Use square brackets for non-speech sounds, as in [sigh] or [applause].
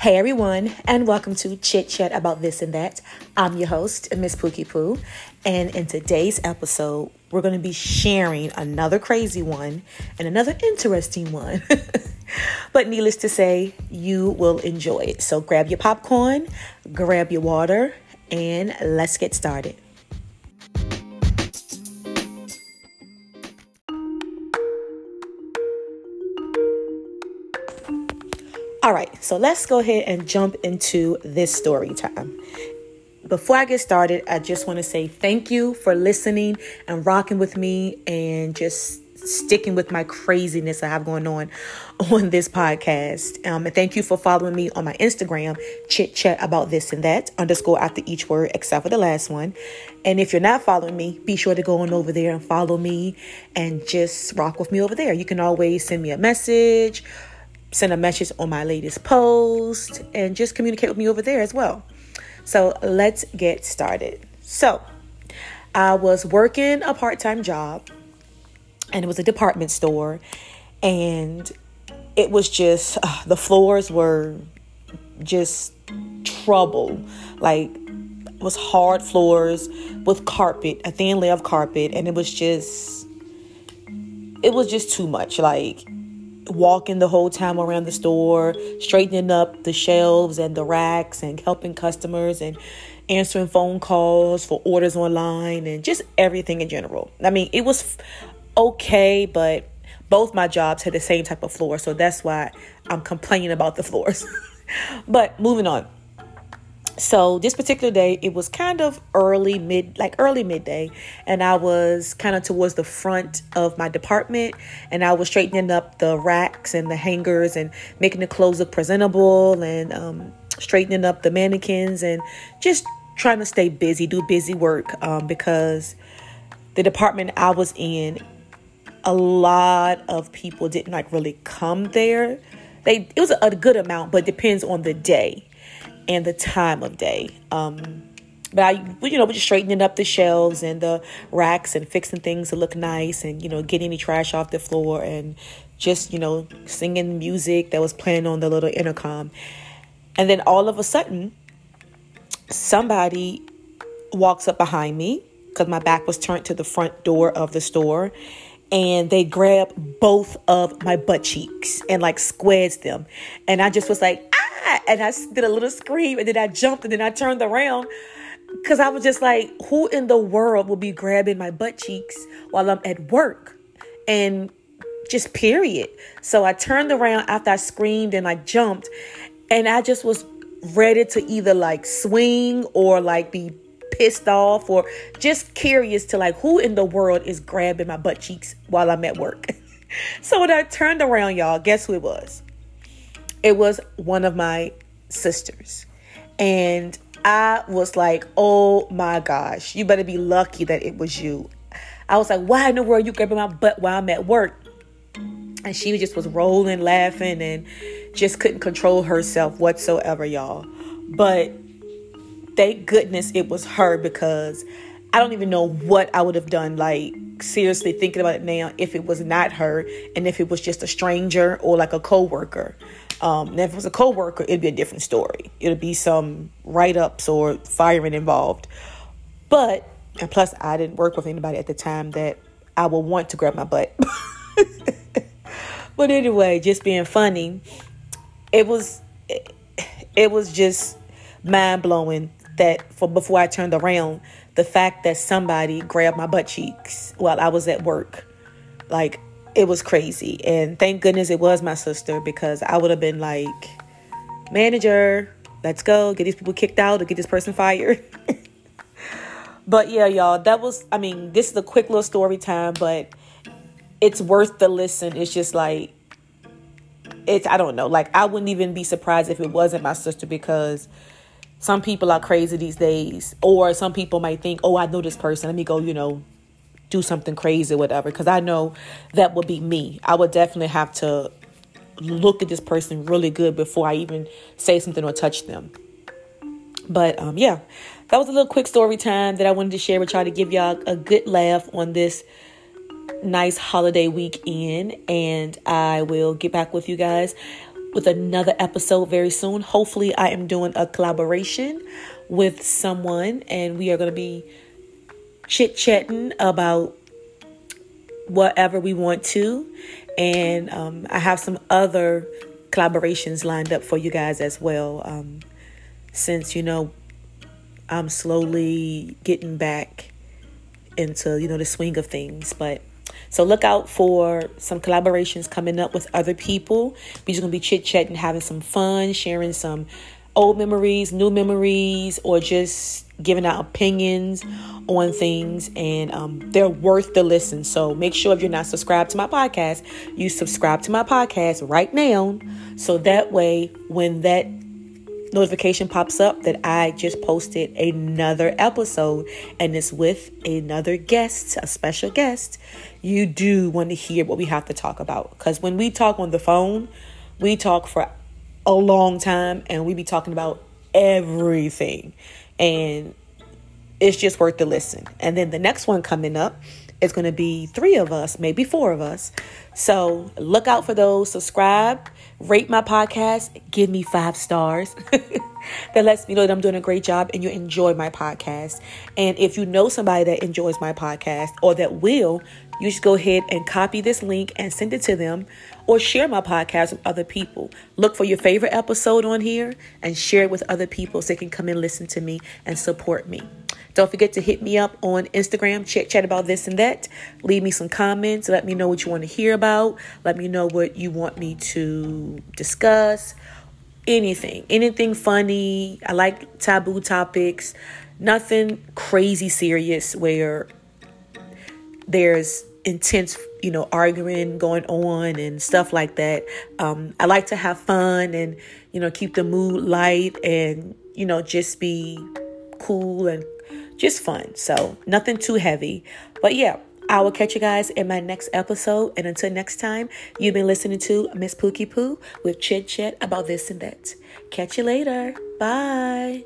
Hey everyone, and welcome to Chit Chat About This and That. I'm your host, Miss Pookie Poo, and in today's episode, we're going to be sharing another crazy one and another interesting one. [laughs] but needless to say, you will enjoy it. So grab your popcorn, grab your water, and let's get started. All right, so let's go ahead and jump into this story time. Before I get started, I just want to say thank you for listening and rocking with me and just sticking with my craziness I have going on [laughs] on this podcast. Um, and thank you for following me on my Instagram, chit chat about this and that, underscore after each word, except for the last one. And if you're not following me, be sure to go on over there and follow me and just rock with me over there. You can always send me a message send a message on my latest post and just communicate with me over there as well. So let's get started. So I was working a part time job and it was a department store and it was just uh, the floors were just trouble like it was hard floors with carpet a thin layer of carpet and it was just it was just too much like walking the whole time around the store, straightening up the shelves and the racks and helping customers and answering phone calls for orders online and just everything in general. I mean, it was okay, but both my jobs had the same type of floor, so that's why I'm complaining about the floors. [laughs] but moving on. So this particular day, it was kind of early mid, like early midday, and I was kind of towards the front of my department, and I was straightening up the racks and the hangers and making the clothes look presentable and um, straightening up the mannequins and just trying to stay busy, do busy work um, because the department I was in, a lot of people didn't like really come there. They it was a good amount, but depends on the day and the time of day. Um, but I, you know, we're just straightening up the shelves and the racks and fixing things to look nice and, you know, getting any trash off the floor and just, you know, singing music that was playing on the little intercom. And then all of a sudden, somebody walks up behind me because my back was turned to the front door of the store and they grab both of my butt cheeks and like squares them. And I just was like, and I did a little scream and then I jumped and then I turned around because I was just like, who in the world will be grabbing my butt cheeks while I'm at work? And just period. So I turned around after I screamed and I jumped and I just was ready to either like swing or like be pissed off or just curious to like who in the world is grabbing my butt cheeks while I'm at work. [laughs] so when I turned around, y'all, guess who it was? It was one of my sisters. And I was like, oh my gosh, you better be lucky that it was you. I was like, why in the world you grabbing my butt while I'm at work? And she just was rolling, laughing, and just couldn't control herself whatsoever, y'all. But thank goodness it was her because I don't even know what I would have done. Like, seriously thinking about it now, if it was not her and if it was just a stranger or like a coworker. Um, and if it was a coworker, it'd be a different story. It'd be some write ups or firing involved. But, and plus, I didn't work with anybody at the time that I would want to grab my butt. [laughs] but anyway, just being funny, it was, it, it was just mind blowing that for before I turned around, the fact that somebody grabbed my butt cheeks while I was at work, like it was crazy. And thank goodness it was my sister because I would have been like, manager, let's go get these people kicked out or get this person fired. [laughs] but yeah, y'all, that was, I mean, this is a quick little story time, but it's worth the listen. It's just like, it's, I don't know, like, I wouldn't even be surprised if it wasn't my sister because some people are crazy these days. Or some people might think, oh, I know this person. Let me go, you know, do something crazy or whatever because i know that would be me. I would definitely have to look at this person really good before i even say something or touch them. But um yeah that was a little quick story time that i wanted to share with y'all to give y'all a good laugh on this nice holiday weekend. And i will get back with you guys with another episode very soon. Hopefully, I am doing a collaboration with someone, and we are going to be chit chatting about whatever we want to. And um, I have some other collaborations lined up for you guys as well. Um, since, you know, I'm slowly getting back into, you know, the swing of things. But so look out for some collaborations coming up with other people. We're just gonna be chit chatting, having some fun, sharing some old memories, new memories, or just giving out opinions on things. And um, they're worth the listen. So make sure if you're not subscribed to my podcast, you subscribe to my podcast right now. So that way, when that notification pops up that I just posted another episode and it's with another guest, a special guest, you do want to hear what we have to talk about. Because when we talk on the phone, we talk for a long time and we be talking about everything. And it's just worth the listen. And then the next one coming up is going to be three of us, maybe four of us. So look out for those. Subscribe, rate my podcast, give me five stars. [laughs] that lets me know that I'm doing a great job and you enjoy my podcast. And if you know somebody that enjoys my podcast or that will, you should go ahead and copy this link and send it to them or share my podcast with other people. Look for your favorite episode on here and share it with other people so they can come and listen to me and support me. Don't forget to hit me up on Instagram, chit chat about this and that. Leave me some comments. Let me know what you want to hear about. Let me know what you want me to discuss. Anything, anything funny. I like taboo topics. Nothing crazy serious where there's intense, you know, arguing going on and stuff like that. Um, I like to have fun and, you know, keep the mood light and, you know, just be cool and just fun. So nothing too heavy. But yeah, I will catch you guys in my next episode. And until next time, you've been listening to Miss Pookie Poo with chit chat about this and that. Catch you later. Bye.